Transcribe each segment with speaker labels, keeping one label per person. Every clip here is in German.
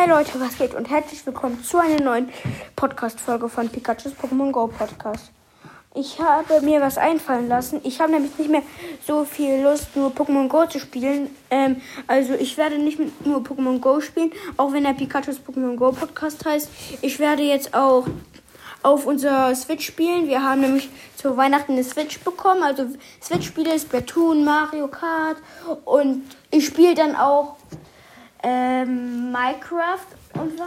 Speaker 1: Hi Leute, was geht und herzlich willkommen zu einer neuen Podcast-Folge von Pikachu's Pokémon Go Podcast. Ich habe mir was einfallen lassen. Ich habe nämlich nicht mehr so viel Lust, nur Pokémon Go zu spielen. Ähm, also ich werde nicht nur Pokémon Go spielen, auch wenn der Pikachu's Pokémon Go Podcast heißt. Ich werde jetzt auch auf unserer Switch spielen. Wir haben nämlich zu Weihnachten eine Switch bekommen. Also Switch-Spiele, Splatoon, Mario Kart. Und ich spiele dann auch ähm, Minecraft und was?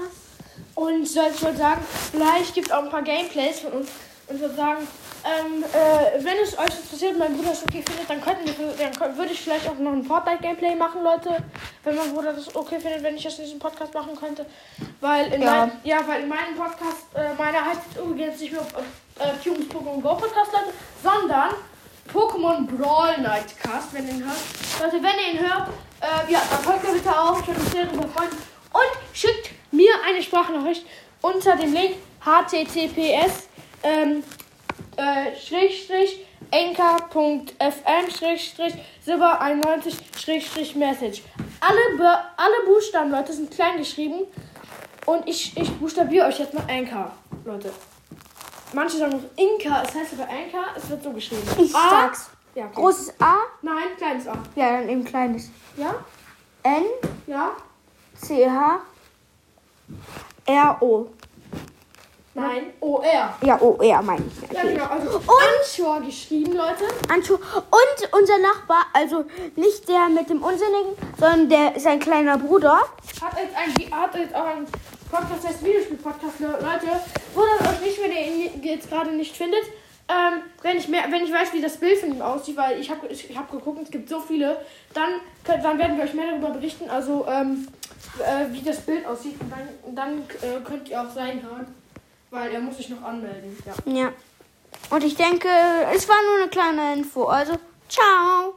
Speaker 2: Und soll ich mal sagen, vielleicht gibt es auch ein paar Gameplays von uns. Und würde sagen, ähm, äh, wenn es euch interessiert, mein Bruder es okay findet, dann könnten wir, dann würde ich vielleicht auch noch ein Fortnite-Gameplay machen, Leute. Wenn mein Bruder das okay findet, wenn ich das in diesem Podcast machen könnte. Weil in,
Speaker 1: Ja.
Speaker 2: mein, ja, weil in meinem Podcast, äh, meiner heißt es übrigens nicht mehr äh, Pokémon Go Podcast, Leute, sondern Pokémon Brawl Nightcast, wenn ihr ihn hört. Leute, wenn ihr ihn hört, äh, ja, dann folgt mir bitte auch. Mich sehr darüber. Und schickt mir eine Sprachnachricht unter dem Link https ähm, äh, Schrägstrich enker.fm Schrägstrich silber 91 Schrägstrich message. Alle, alle Buchstaben, Leute, sind klein geschrieben. Und ich, ich buchstabiere euch jetzt mal Anchor, Leute. Manche sagen noch Inka, es heißt aber Anchor, es wird so geschrieben.
Speaker 1: Ich
Speaker 2: A-
Speaker 1: sag's.
Speaker 2: Ja, okay.
Speaker 1: Großes A,
Speaker 2: Nein, kleines A.
Speaker 1: ja, dann eben kleines.
Speaker 2: Ja?
Speaker 1: N,
Speaker 2: Ja?
Speaker 1: C, H, R, O.
Speaker 2: Nein. O-R.
Speaker 1: Ja, O, R meine ich
Speaker 2: Ja,
Speaker 1: natürlich.
Speaker 2: genau. Also
Speaker 1: Und-
Speaker 2: Anchor geschrieben, Leute.
Speaker 1: Anschu und unser Nachbar, also nicht der mit dem Unsinnigen, sondern der sein kleiner Bruder.
Speaker 2: Hat jetzt, ein, hat jetzt auch einen Podcast, der heißt Videospiel-Podcast, Le- Leute. Wundert euch nicht, wenn ihr ihn jetzt gerade nicht findet. Ähm, wenn, ich mehr, wenn ich weiß, wie das Bild von ihm aussieht, weil ich habe ich hab geguckt, es gibt so viele, dann, könnt- dann werden wir euch mehr darüber berichten, also ähm, äh, wie das Bild aussieht. Und dann, dann äh, könnt ihr auch reinhören, weil er muss sich noch anmelden. Ja.
Speaker 1: Ja. Und ich denke, es war nur eine kleine Info. Also, ciao.